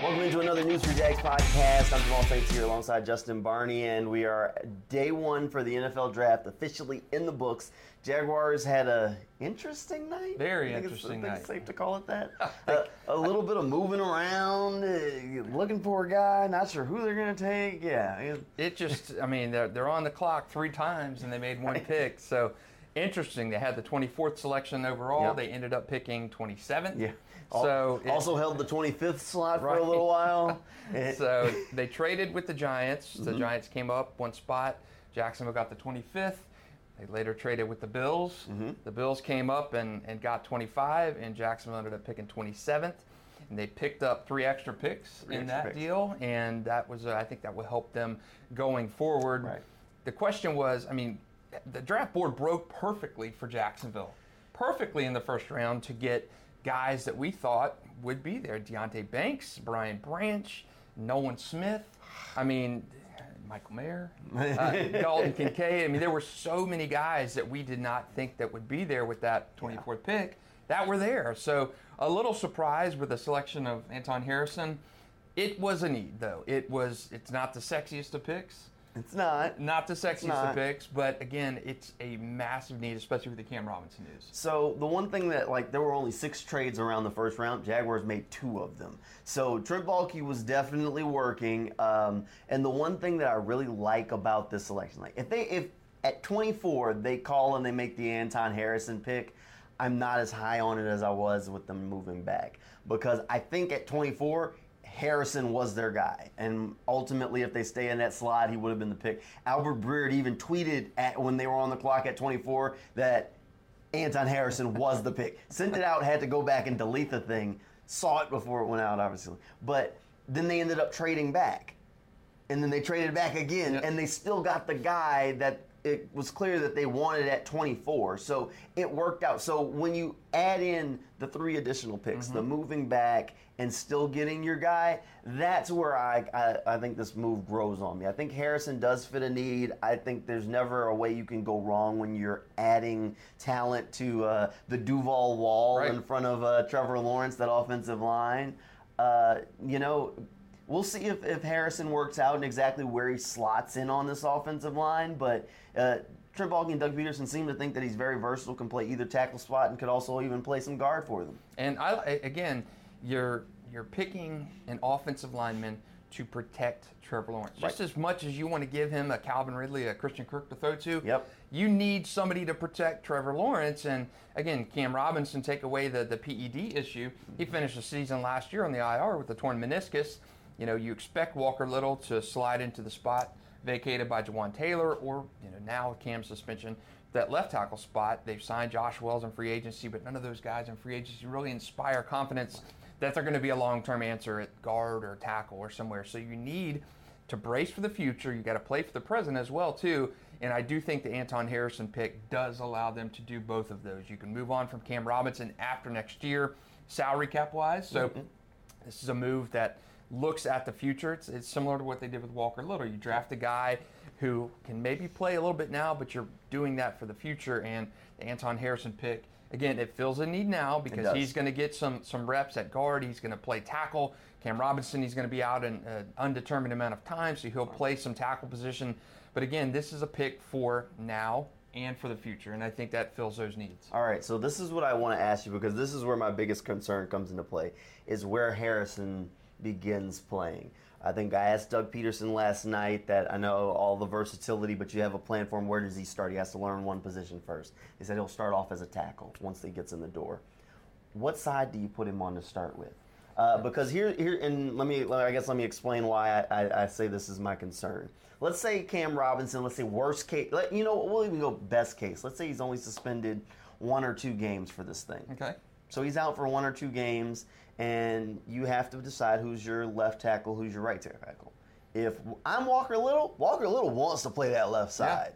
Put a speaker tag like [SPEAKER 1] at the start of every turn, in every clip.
[SPEAKER 1] Welcome into another News4JAX podcast. I'm Jamal St. Cyr alongside Justin Barney, and we are day one for the NFL draft officially in the books. Jaguars had a interesting night.
[SPEAKER 2] Very interesting
[SPEAKER 1] it's, I think
[SPEAKER 2] night.
[SPEAKER 1] safe to call it that. uh, a little bit of moving around, uh, looking for a guy, not sure who they're going to take. Yeah, it-
[SPEAKER 2] It just, I mean, they're, they're on the clock three times and they made one pick. So interesting. They had the 24th selection overall.
[SPEAKER 1] Yep.
[SPEAKER 2] They ended up picking 27th.
[SPEAKER 1] yeah.
[SPEAKER 2] So it-
[SPEAKER 1] also held the 25th slot for a little while.
[SPEAKER 2] So they traded with the Giants.
[SPEAKER 1] Mm-hmm.
[SPEAKER 2] The Giants came up one spot. Jacksonville got the 25th. They later traded with the Bills.
[SPEAKER 1] Mm-hmm.
[SPEAKER 2] The Bills came up and, and got 25, and Jacksonville ended up picking 27th. And they picked up three extra picks
[SPEAKER 1] Three
[SPEAKER 2] in
[SPEAKER 1] extra
[SPEAKER 2] that
[SPEAKER 1] picks.
[SPEAKER 2] deal, and that was, uh, I think, that will help them going forward.
[SPEAKER 1] Right.
[SPEAKER 2] The question was, I mean, the draft board broke perfectly for Jacksonville, perfectly in the first round to get guys that we thought would be there: Deonte Banks, Brian Branch, Nolan Smith. I mean, Michael Mayer, uh, Dalton Kincaid. I mean, there were so many guys that we did not think that would be there with that 24th pick that were there. So a little surprised with the selection of Anton Harrison. It was a need, though. It was. It's not the sexiest of picks
[SPEAKER 1] it's not.
[SPEAKER 2] not the sexiest of picks, but again, it's a massive need, especially with the Cam Robinson news.
[SPEAKER 1] So the one thing that like there were only six trades around the first round. Jaguars made two of them. So Trent Baalke was definitely working. Um, and the one thing that I really like about this selection, like if they if at 24 they call and they make the Anton Harrison pick, I'm not as high on it as I was with them moving back because I think at 24. Harrison was their guy, and ultimately, if they stay in that slot, he would have been the pick. Albert Breer even tweeted at when they were on the clock at 24 that Anton Harrison was the pick. Sent it out, had to go back and delete the thing. Saw it before it went out, obviously. But then they ended up trading back. And then they traded back again,
[SPEAKER 2] Yep.
[SPEAKER 1] and they still got the guy that it was clear that they wanted at 24. So it worked out. So when you add in the three additional picks, the moving back, and still getting your guy, that's where I, I, I think this move grows on me. I think Harrison does fit a need. I think there's never a way you can go wrong when you're adding talent to uh, the Duval wall
[SPEAKER 2] Right.
[SPEAKER 1] in front of uh, Trevor Lawrence, that offensive line. Uh, you know, we'll see if, if Harrison works out and exactly where he slots in on this offensive line. But uh, Trent Baalke and Doug Pederson seem to think that he's very versatile, can play either tackle spot, and could also even play some guard for them.
[SPEAKER 2] And I again, you're you're picking an offensive lineman to protect Trevor Lawrence. Just
[SPEAKER 1] Right.
[SPEAKER 2] as much as you want to give him a Calvin Ridley, a Christian Kirk to throw to,
[SPEAKER 1] Yep.
[SPEAKER 2] you need somebody to protect Trevor Lawrence. And again, Cam Robinson take away the, the PED issue. He finished the season last year on the IR with a torn meniscus. You know, you expect Walker Little to slide into the spot vacated by Jawaan Taylor, or you know now with Cam's suspension, that left tackle spot. They've signed Josh Wells in free agency, but none of those guys in free agency really inspire confidence that they're going to be a long-term answer at guard or tackle or somewhere. So you need to brace for the future. You got to play for the present as well too. And I do think the Anton Harrison pick does allow them to do both of those. You can move on from Cam Robinson after next year, salary cap wise. So mm-hmm. this is a move that looks at the future. It's, it's similar to what they did with Walker Little. You draft a guy who can maybe play a little bit now, but you're doing that for the future. And the Anton Harrison pick, again, it fills a need now because he's going to get some some reps at guard. He's going to play tackle. Cam Robinson, he's going to be out an uh, undetermined amount of time, so he'll play some tackle position. But again, this is a pick for now and for the future, and I think that fills those needs.
[SPEAKER 1] All right, so this is what I want to ask you because this is where my biggest concern comes into play is where Harrison begins playing. I think I asked Doug Pederson last night that I know all the versatility, but you have a plan for him. Where does he start? He has to learn one position first. He said he'll start off as a tackle once he gets in the door. What side do you put him on to start with? Uh, because here, here, and let me, I guess, let me explain why I, I, I say this is my concern. Let's say Cam Robinson. Let's say worst case. Let, you know, we'll even go best case. Let's say he's only suspended one or two games for this thing.
[SPEAKER 2] Okay.
[SPEAKER 1] So he's out for one or two games, and you have to decide who's your left tackle, who's your right tackle. If I'm Walker Little, Walker Little wants to play that left side.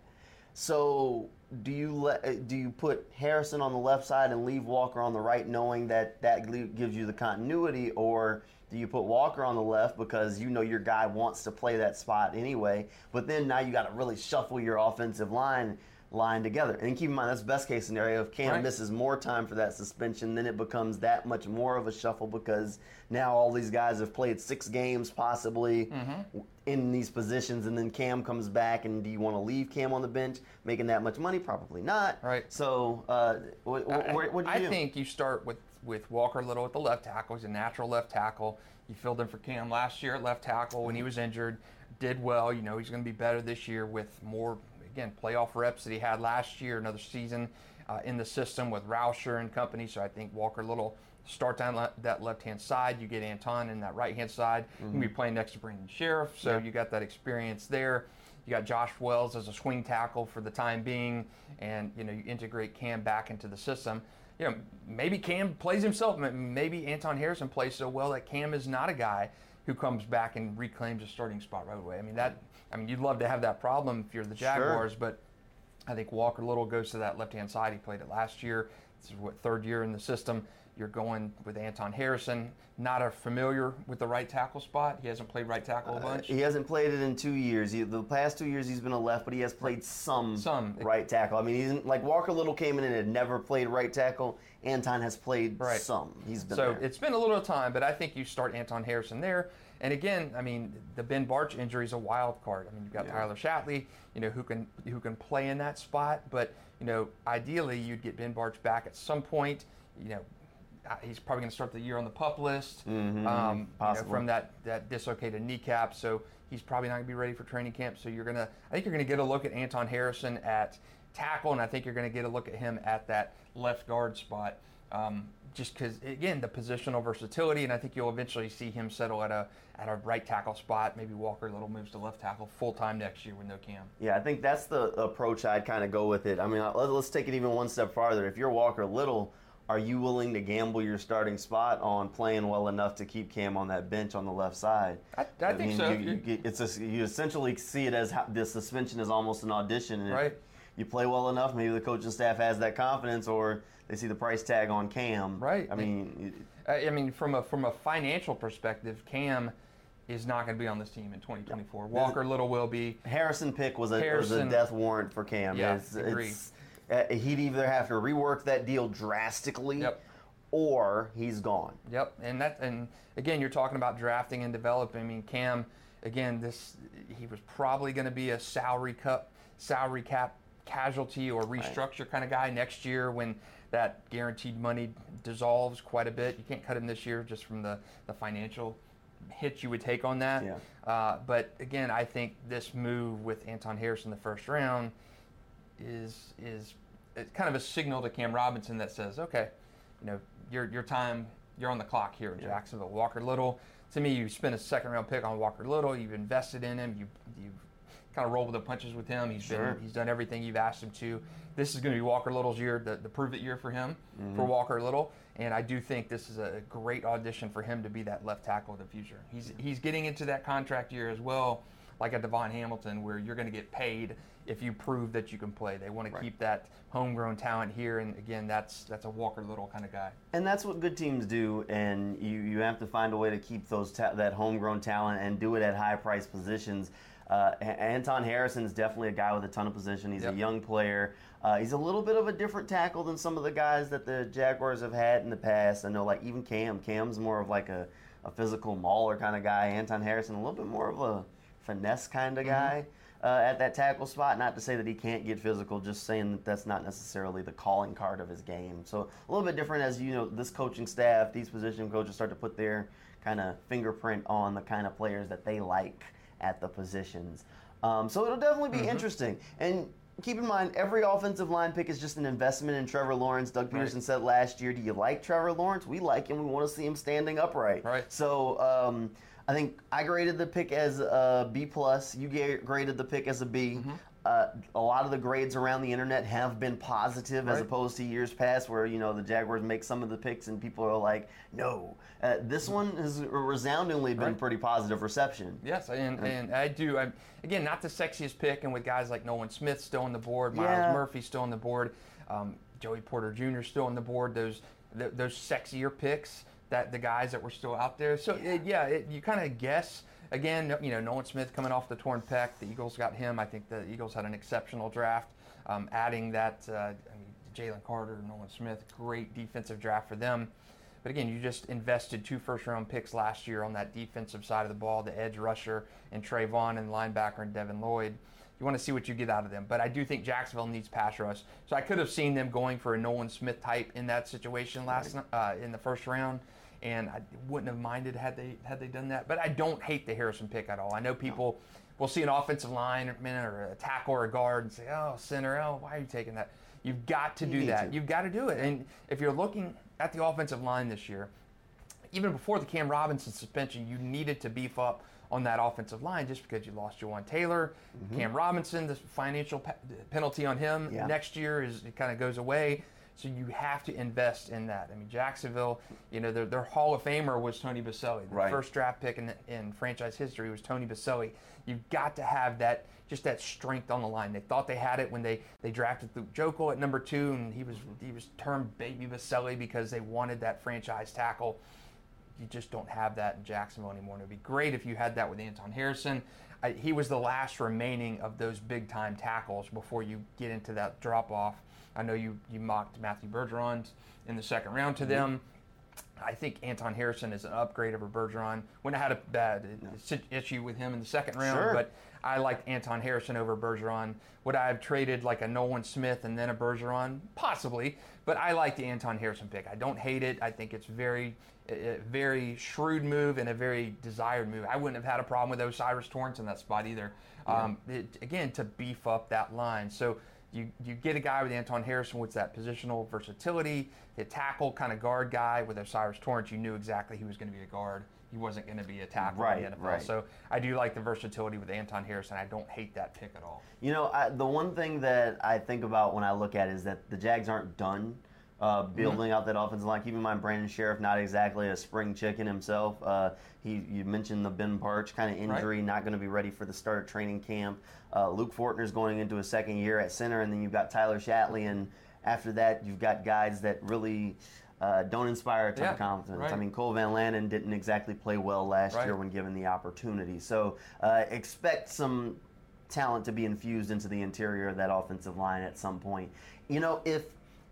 [SPEAKER 1] So do you let uh, do you put Harrison on the left side and leave Walker on the right, knowing that that gives you the continuity, or do you put Walker on the left because you know your guy wants to play that spot anyway? But then now you got to really shuffle your offensive line. Line together. And keep in mind, that's best case scenario. If Cam
[SPEAKER 2] Right.
[SPEAKER 1] misses more time for that suspension, then it becomes that much more of a shuffle because now all these guys have played six games possibly
[SPEAKER 2] Mm-hmm.
[SPEAKER 1] in these positions, and then Cam comes back. And do you want to leave Cam on the bench making that much money? Probably not.
[SPEAKER 2] Right.
[SPEAKER 1] So, uh, what,
[SPEAKER 2] I-
[SPEAKER 1] what, what do you
[SPEAKER 2] I
[SPEAKER 1] do?
[SPEAKER 2] think you start with, with Walker Little at the left tackle. He's a natural left tackle. You filled in for Cam last year at left tackle when he was injured. Did well. You know he's going to be better this year with more again playoff reps that he had last year. Another season uh, in the system with Rauscher and company. So I think Walker Little starts on le- that left hand side. You get Anton in that right hand side. Going to be playing next to Brandon Scherff. So
[SPEAKER 1] Mm-hmm. Yeah.
[SPEAKER 2] you got that experience there. You got Josh Wells as a swing tackle for the time being, and you know you integrate Cam back into the system. You know maybe Cam plays himself. Maybe Anton Harrison plays so well that Cam is not a guy who comes back and reclaims a starting spot right away. I mean that. I mean you'd love to have that problem if you're the
[SPEAKER 1] Sure.
[SPEAKER 2] Jaguars, but I think Walker Little goes to that left-hand side. He played it last year. This is what third year in the system. You're going with Anton Harrison. Not a familiar with the right tackle spot. He hasn't played right tackle a uh, bunch.
[SPEAKER 1] He hasn't played it in two years. He, the past two years he's been a left, but he has played some,
[SPEAKER 2] Some.
[SPEAKER 1] right tackle. I mean, he's like Walker Little came in and had never played right tackle. Anton has played
[SPEAKER 2] Right.
[SPEAKER 1] some. He's been
[SPEAKER 2] So
[SPEAKER 1] there.
[SPEAKER 2] it's been a little time, but I think you start Anton Harrison there. And again, I mean, the Ben Bartch injury is a wild card. I mean, you've got
[SPEAKER 1] Yeah.
[SPEAKER 2] Tyler Shatley, you know, who can who can play in that spot. But you know, ideally, you'd get Ben Bartch back at some point. You know, he's probably going to start the year on the pup list
[SPEAKER 1] Mhm,
[SPEAKER 2] um, you know, from that that dislocated kneecap. So he's probably not going to be ready for training camp. So you're gonna, I think you're going to get a look at Anton Harrison at tackle, and I think you're going to get a look at him at that left guard spot. Um, just because, again, the positional versatility, and I think you'll eventually see him settle at a at a right tackle spot. Maybe Walker Little moves to left tackle full time next year with no cam.
[SPEAKER 1] Yeah, I think that's the approach I'd kind of go with it. I mean, let- let's take it even one step farther. If you're Walker Little, are you willing to gamble your starting spot on playing well enough to keep Cam on that bench on the left side?
[SPEAKER 2] I, I, think
[SPEAKER 1] mean,
[SPEAKER 2] so.
[SPEAKER 1] You, you, it's a, you essentially see it as how, the suspension is almost an audition. And if
[SPEAKER 2] Right.
[SPEAKER 1] You play well enough, maybe the coaching staff has that confidence, or they see the price tag on Cam.
[SPEAKER 2] Right.
[SPEAKER 1] I mean,
[SPEAKER 2] I mean, from a from a financial perspective, Cam is not going to be on this team in 2024. Walker Little will be.
[SPEAKER 1] Harrison pick was a, was a death warrant for Cam.
[SPEAKER 2] Yeah,
[SPEAKER 1] It's-
[SPEAKER 2] agree.
[SPEAKER 1] it's- uh, he'd either have to rework that deal drastically,
[SPEAKER 2] Yep.
[SPEAKER 1] or he's gone.
[SPEAKER 2] Yep, and that and again, you're talking about drafting and developing. I mean, Cam, again, this he was probably going to be a salary cut, salary cap casualty or restructure kind of guy next year when that guaranteed money dissolves quite a bit. You can't cut him this year just from the the financial hit you would take on that.
[SPEAKER 1] Yeah.
[SPEAKER 2] Uh, but again, I think this move with Anton Harrison the first round is is it's kind of a signal to Cam Robinson that says, okay, you know, your your time, you're on the clock here in
[SPEAKER 1] Yeah.
[SPEAKER 2] Jacksonville. Walker Little, to me, you spent a second round pick on Walker Little. You've invested in him. You you've kind of roll with the punches with him. He's
[SPEAKER 1] Sure.
[SPEAKER 2] been he's done everything you've asked him to. This is going to be Walker Little's year, the, the prove it year for him,
[SPEAKER 1] Mm-hmm.
[SPEAKER 2] for Walker Little. And I do think this is a great audition for him to be that left tackle of the future. He's he's getting into that contract year as well, like a DaVon Hamilton, where you're going to get paid if you prove that you can play. They want to keep that homegrown talent here, and again, that's that's a Walker Little kind of guy.
[SPEAKER 1] And that's what good teams do, and you, you have to find a way to keep those ta- that homegrown talent and do it at high price positions. Uh, Anton Harrison's definitely a guy with a ton of position. He's
[SPEAKER 2] Yep.
[SPEAKER 1] a young player. Uh, he's a little bit of a different tackle than some of the guys that the Jaguars have had in the past. I know, like even Cam. Cam's more of like a, a physical mauler kind of guy. Anton Harrison, a little bit more of a finesse kind of guy uh, at that tackle spot. Not to say that he can't get physical, just saying that that's not necessarily the calling card of his game. So a little bit different as you know, this coaching staff, these position coaches start to put their kind of fingerprint on the kind of players that they like at the positions. Um, so it'll definitely be interesting. And keep in mind, every offensive line pick is just an investment in Trevor Lawrence. Doug
[SPEAKER 2] Right.
[SPEAKER 1] Pederson said last year, "Do you like Trevor Lawrence? We like him. We want to see him standing upright."
[SPEAKER 2] Right.
[SPEAKER 1] So um, I think I graded the pick as a B plus. You graded the pick as a B.
[SPEAKER 2] Mm-hmm.
[SPEAKER 1] Uh, a lot of the grades around the internet have been positive as opposed to years past where you know the Jaguars make some of the picks and people are like, no. Uh, this one has resoundingly been
[SPEAKER 2] Right.
[SPEAKER 1] pretty positive reception.
[SPEAKER 2] Yes, and, and I do. I'm, again, not the sexiest pick, and with guys like Nolan Smith still on the board, Myles
[SPEAKER 1] Yeah.
[SPEAKER 2] Murphy still on the board, um, Joey Porter Jr. still on the board. Those th- those sexier picks that the guys that were still out there. So yeah, it, yeah it, you kind of guess. Again, you know, Nolan Smith coming off the torn pec. The Eagles got him. I think the Eagles had an exceptional draft Um, adding that, uh, I mean, Jalen Carter, Nolan Smith, great defensive draft for them. But again, you just invested two first round picks last year on that defensive side of the ball, the edge rusher and Travon and linebacker and Devin Lloyd. You want to see what you get out of them. But I do think Jacksonville needs pass rush. So I could have seen them going for a Nolan Smith type in that situation last uh, in the first round. And I wouldn't have minded had they had they done that. But I don't hate the Harrison pick at all. I know people will see an offensive lineman or a tackle or a guard and say, "Oh, center, oh, why are you taking that?" You've got to
[SPEAKER 1] You
[SPEAKER 2] do that.
[SPEAKER 1] to.
[SPEAKER 2] You've got to do it. And if you're looking at the offensive line this year, even before the Cam Robinson suspension, you needed to beef up on that offensive line just because you lost Jawaan Taylor, Cam Robinson, the financial pe- penalty on him
[SPEAKER 1] Mm-hmm. Yeah.
[SPEAKER 2] next year is it kind of goes away. So you have to invest in that. I mean, Jacksonville, you know, their, their Hall of Famer was Tony Boselli. The
[SPEAKER 1] Right.
[SPEAKER 2] first draft pick in, in franchise history was Tony Boselli. You've got to have that, just that strength on the line. They thought they had it when they, they drafted Luke Joeckel at number two, and he was he was termed Baby Boselli because they wanted that franchise tackle you just don't have that in Jacksonville anymore. And it'd be great if you had that with Anton Harrison. I, he was the last remaining of those big time tackles before you get into that drop off. I know you, you mocked Matthew Bergeron in the second round to them. I think Anton Harrison is an upgrade over Bergeron. When I had a bad issue with him in the second round,
[SPEAKER 1] Sure.
[SPEAKER 2] but I liked Anton Harrison over Bergeron. Would I have traded like a Nolan Smith and then a Bergeron? Possibly, but I like the Anton Harrison pick. I don't hate it. I think it's very, a very shrewd move and a very desired move. I wouldn't have had a problem with O'Cyrus Torrence in that spot either. Um, it, again, to beef up that line. So you, you get a guy with Anton Harrison with that positional versatility, the tackle kind of guard guy with O'Cyrus Torrence. You knew exactly he was going to be a guard. He wasn't going to be a tackle
[SPEAKER 1] Right,
[SPEAKER 2] in the NFL.
[SPEAKER 1] right.
[SPEAKER 2] So I do like the versatility with Anton Harrison. I don't hate that pick at all.
[SPEAKER 1] You know, I, the one thing that I think about when I look at it is that the Jags aren't done uh, building out that offensive line. Keep in mind, Brandon Scherff not exactly a spring chicken himself. Uh, he, you mentioned the Ben Bartch kind of injury, not going to be ready for the start of training camp. Uh, Luke Fortner's going into a second year at center, and then you've got Tyler Shatley, and after that, you've got guys that really. Uh, don't inspire a ton
[SPEAKER 2] Yeah,
[SPEAKER 1] of confidence.
[SPEAKER 2] right.
[SPEAKER 1] I mean, Cole Van Lanen didn't exactly play well last
[SPEAKER 2] Right.
[SPEAKER 1] year when given the opportunity. So uh, expect some talent to be infused into the interior of that offensive line at some point. You know, if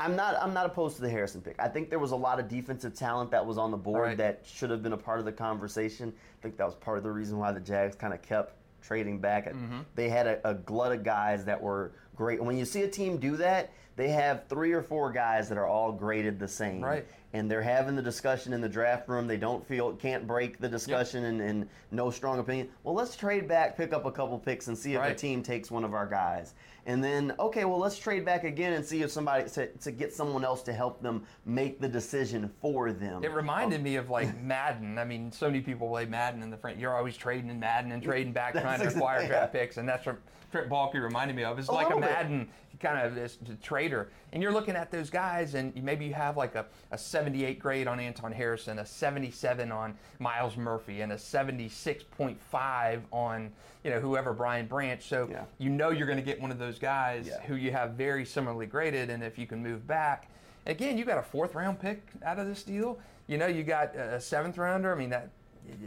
[SPEAKER 1] I'm not I'm not opposed to the Harrison pick. I think there was a lot of defensive talent that was on the board
[SPEAKER 2] Right.
[SPEAKER 1] that should have been a part of the conversation. I think that was part of the reason why the Jags kind of kept trading back.
[SPEAKER 2] Mm-hmm.
[SPEAKER 1] They had a, a glut of guys that were great. When you see a team do that, they have three or four guys that are all graded the same
[SPEAKER 2] Right.
[SPEAKER 1] and they're having the discussion in the draft room. They don't feel can't break the discussion and, and no strong opinion. Well, let's trade back, pick up a couple picks, and see if a
[SPEAKER 2] Right.
[SPEAKER 1] team takes one of our guys. And then okay, well let's trade back again and see if somebody to, to get someone else to help them make the decision for them.
[SPEAKER 2] It reminded oh. me of like Madden. I mean, so many people play Madden in the front. You're always trading in Madden and trading back, trying to
[SPEAKER 1] exactly-
[SPEAKER 2] acquire
[SPEAKER 1] yeah.
[SPEAKER 2] draft picks, and that's what Trent Baalke reminded me of. It's
[SPEAKER 1] A
[SPEAKER 2] like a
[SPEAKER 1] Madden. bit.
[SPEAKER 2] Kind of this trader, and you're looking at those guys, and maybe you have like a, a 78 grade on Anton Harrison, a 77 on Myles Murphy, and a 76.5 on you know whoever Brian Branch. So
[SPEAKER 1] Yeah.
[SPEAKER 2] you know you're going to get one of those guys
[SPEAKER 1] Yeah.
[SPEAKER 2] who you have very similarly graded, and if you can move back, again, you got a fourth round pick out of this deal. You know, you got a seventh rounder. I mean, that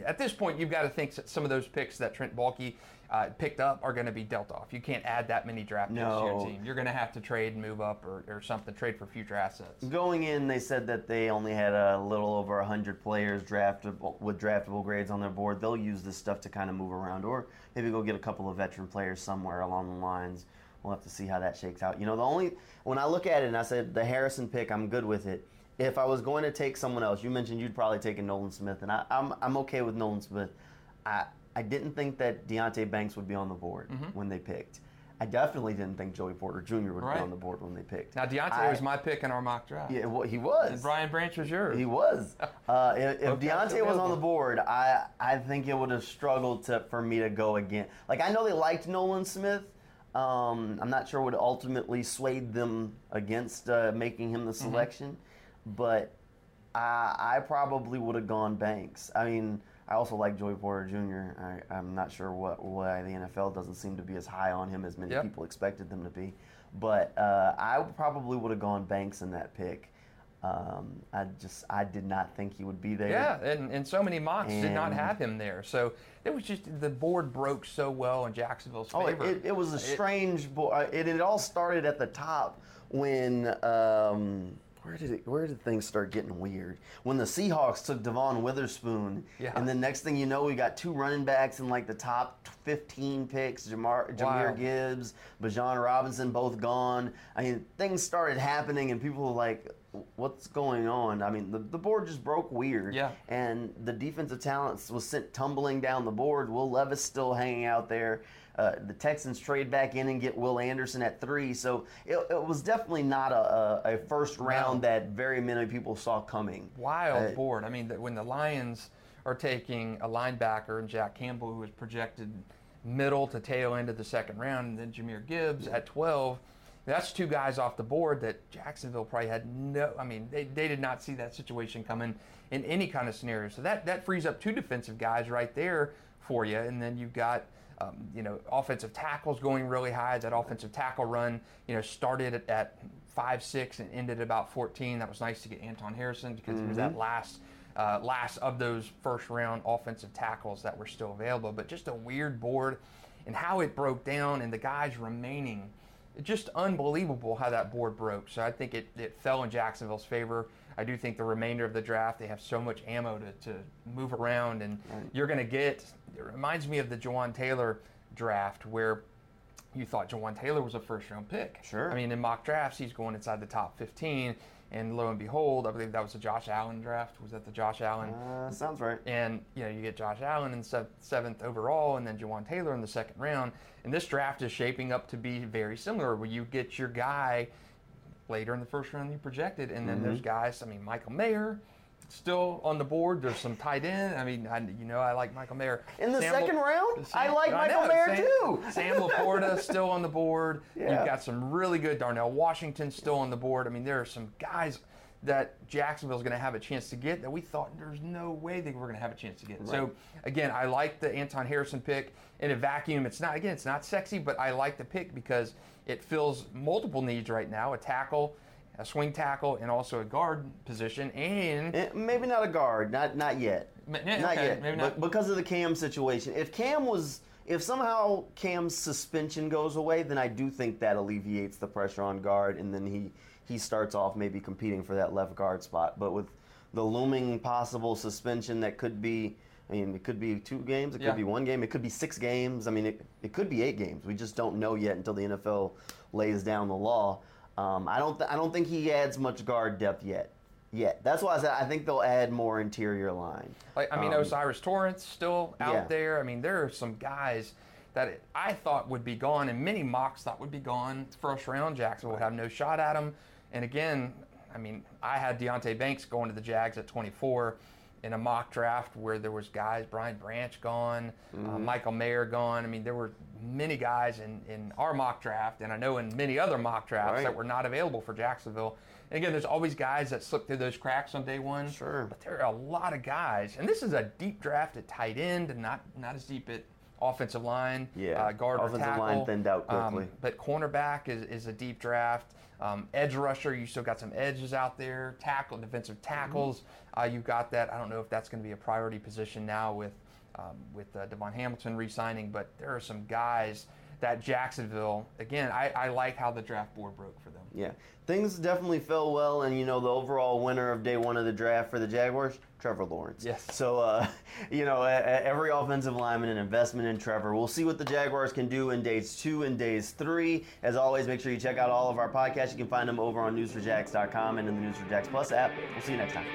[SPEAKER 2] at this point, you've got to think that some of those picks that Trent Baalke uh, picked up are going to be dealt off. You can't add that many draft picks to your team. You're going to have to trade and move up or, or something, trade for future assets.
[SPEAKER 1] Going in, they said that they only had a little over 100 players draftable with draftable grades on their board. They'll use this stuff to kind of move around, or maybe go get a couple of veteran players somewhere along the lines. We'll have to see how that shakes out. You know, the only when I look at it and I said the Harrison pick, I'm good with it. If I was going to take someone else, you mentioned you'd probably take a Nolan Smith, and I, I'm I'm okay with Nolan Smith. I I didn't think that Deonte Banks would be on the board when they picked. I definitely didn't think Joey Porter Jr. would
[SPEAKER 2] Mm-hmm. Right.
[SPEAKER 1] be on the board when they picked.
[SPEAKER 2] Now, Deonte
[SPEAKER 1] I-
[SPEAKER 2] was my pick in our mock draft.
[SPEAKER 1] yeah, well, he was.
[SPEAKER 2] And Brian Branch was yours.
[SPEAKER 1] He was. Uh, if if
[SPEAKER 2] Okay,
[SPEAKER 1] Deonte was on the board, I I think it would have struggled to for me to go again. Like I know they liked Nolan Smith. Um, I'm not sure what ultimately swayed them against uh, making him the
[SPEAKER 2] Mm-hmm.
[SPEAKER 1] selection, but I, I probably would have gone Banks. I mean, I also like Joey Porter Jr. I, I'm not sure what why the NFL doesn't seem to be as high on him as many
[SPEAKER 2] Yep.
[SPEAKER 1] people expected them to be, but uh, I probably would have gone Banks in that pick. Um, I just I did not think he would be there.
[SPEAKER 2] Yeah, and, and so many mocks did not have him there. So it was just the board broke so well in Jacksonville's
[SPEAKER 1] Oh, it,
[SPEAKER 2] favor.
[SPEAKER 1] it, it was a strange. Bo- uh, it, it all started at the top when. Um, where did it? Where did things start getting weird? When the Seahawks took Devon Witherspoon,
[SPEAKER 2] Yeah.
[SPEAKER 1] and then next thing you know, we got two running backs in like the top 15 picks: Jamar, Jahmyr
[SPEAKER 2] Wow.
[SPEAKER 1] Gibbs, Bijan Robinson, both gone. I mean, things started happening, and people were like, "What's going on?" I mean, the, the board just broke weird.
[SPEAKER 2] Yeah.
[SPEAKER 1] And the defensive talents was sent tumbling down the board. Will Levis still hanging out there. Uh, the Texans trade back in and get Will Anderson at three. So it, it was definitely not a, a, first round
[SPEAKER 2] No.
[SPEAKER 1] that very many people saw coming.
[SPEAKER 2] wild
[SPEAKER 1] Uh,
[SPEAKER 2] board. I mean, that when the Lions are taking a linebacker and Jack Campbell, who was projected middle to tail end of the second round, and then Jahmyr Gibbs at 12, that's two guys off the board that Jacksonville probably had no. I mean, they, they did not see that situation coming in any kind of scenario. So that that frees up two defensive guys right there for you, and then you've got. Um, you know, offensive tackles going really high. That offensive tackle run, you know, started at, at five six and ended at about 14. That was nice to get Anton Harrison because he was that last uh, last of those first round offensive tackles that were still available. But just a weird board and how it broke down and the guys remaining. Just unbelievable how that board broke. So I think it, it fell in Jacksonville's favor. I do think the remainder of the draft, they have so much ammo to, to move around, and you're going to get. It reminds me of the Jawaan Taylor draft where you thought Jawaan Taylor was a first round pick.
[SPEAKER 1] Sure.
[SPEAKER 2] I mean, in mock drafts, he's going inside the top 15. And lo and behold, I believe that was the Josh Allen draft. Was that the Josh Allen?
[SPEAKER 1] Uh, sounds right.
[SPEAKER 2] And you know, you get Josh Allen in sev- seventh overall, and then Jawaan Taylor in the second round. And this draft is shaping up to be very similar, where you get your guy later in the first round you projected, and then
[SPEAKER 1] Mm-hmm.
[SPEAKER 2] there's guys. I mean, Michael Mayer still on the board. There's some tight end. I mean, I, you know, I like Michael Mayer
[SPEAKER 1] In the
[SPEAKER 2] Sam
[SPEAKER 1] second
[SPEAKER 2] La-
[SPEAKER 1] round, I
[SPEAKER 2] Sam-
[SPEAKER 1] like
[SPEAKER 2] know,
[SPEAKER 1] Michael Mayer
[SPEAKER 2] Sam-
[SPEAKER 1] too.
[SPEAKER 2] Sam Laporta still on the board.
[SPEAKER 1] Yeah.
[SPEAKER 2] You've got some really good Darnell Washington still on the board. I mean, there are some guys that Jacksonville's going to have a chance to get that we thought there's no way they were going to have a chance to get. So again, I like the Anton Harrison pick in a vacuum. It's not again, it's not sexy, but I like the pick because it fills multiple needs right now: a tackle, a swing tackle, and also a guard position. And
[SPEAKER 1] Eh, Maybe not a guard, not not yet.
[SPEAKER 2] Ma- yeah,
[SPEAKER 1] not
[SPEAKER 2] okay,
[SPEAKER 1] yet.
[SPEAKER 2] maybe
[SPEAKER 1] But because of the Cam situation. If Cam was if somehow Cam's suspension goes away, then I do think that alleviates the pressure on guard and then he he starts off maybe competing for that left guard spot. But with the looming possible suspension that could be I mean, it could be two games, it could
[SPEAKER 2] Yeah.
[SPEAKER 1] be one game, it could be six games. I mean, it, it could be eight games. We just don't know yet until the NFL lays down the law. Um, I don't th- I don't think he adds much guard depth yet. Yet. That's why I said I think they'll add more interior line.
[SPEAKER 2] Like I mean,
[SPEAKER 1] Um,
[SPEAKER 2] O'Cyrus Torrence still out
[SPEAKER 1] yeah.
[SPEAKER 2] there. I mean, there are some guys that I thought would be gone, and many mocks thought would be gone first round. Jacksonville would have no shot at him. And again, I mean, I had Deonte Banks going to the Jags at 24 in a mock draft where there was guys, Brian Branch gone,
[SPEAKER 1] Mm-hmm.
[SPEAKER 2] uh, Michael Mayer gone. I mean, there were many guys in, in our mock draft, and I know in many other mock drafts
[SPEAKER 1] Right.
[SPEAKER 2] that were not available for Jacksonville. And again, there's always guys that slip through those cracks on day one.
[SPEAKER 1] Sure.
[SPEAKER 2] But there are a lot of guys, and this is a deep draft at tight end, and not not as deep at offensive line,
[SPEAKER 1] Yeah,
[SPEAKER 2] uh, guard or
[SPEAKER 1] offensive
[SPEAKER 2] tackle.
[SPEAKER 1] line thinned out
[SPEAKER 2] Um,
[SPEAKER 1] quickly.
[SPEAKER 2] but cornerback is, is a deep draft. Um, edge rusher, you still got some edges out there. Tackle, defensive tackles, uh, you've got that. I don't know if that's going to be a priority position now with um, with uh, DaVon Hamilton re-signing, but there are some guys that Jacksonville. Again, I, I like how the draft board broke for them.
[SPEAKER 1] Yeah, things definitely fell well, and you know the overall winner of day one of the draft for the Jaguars, Trevor Lawrence.
[SPEAKER 2] Yes.
[SPEAKER 1] So, uh, you know, every offensive lineman an investment in Trevor. We'll see what the Jaguars can do in days two and days three. As always, make sure you check out all of our podcasts. You can find them over on news4jax.com and in the News4JAX Plus app. We'll see you next time.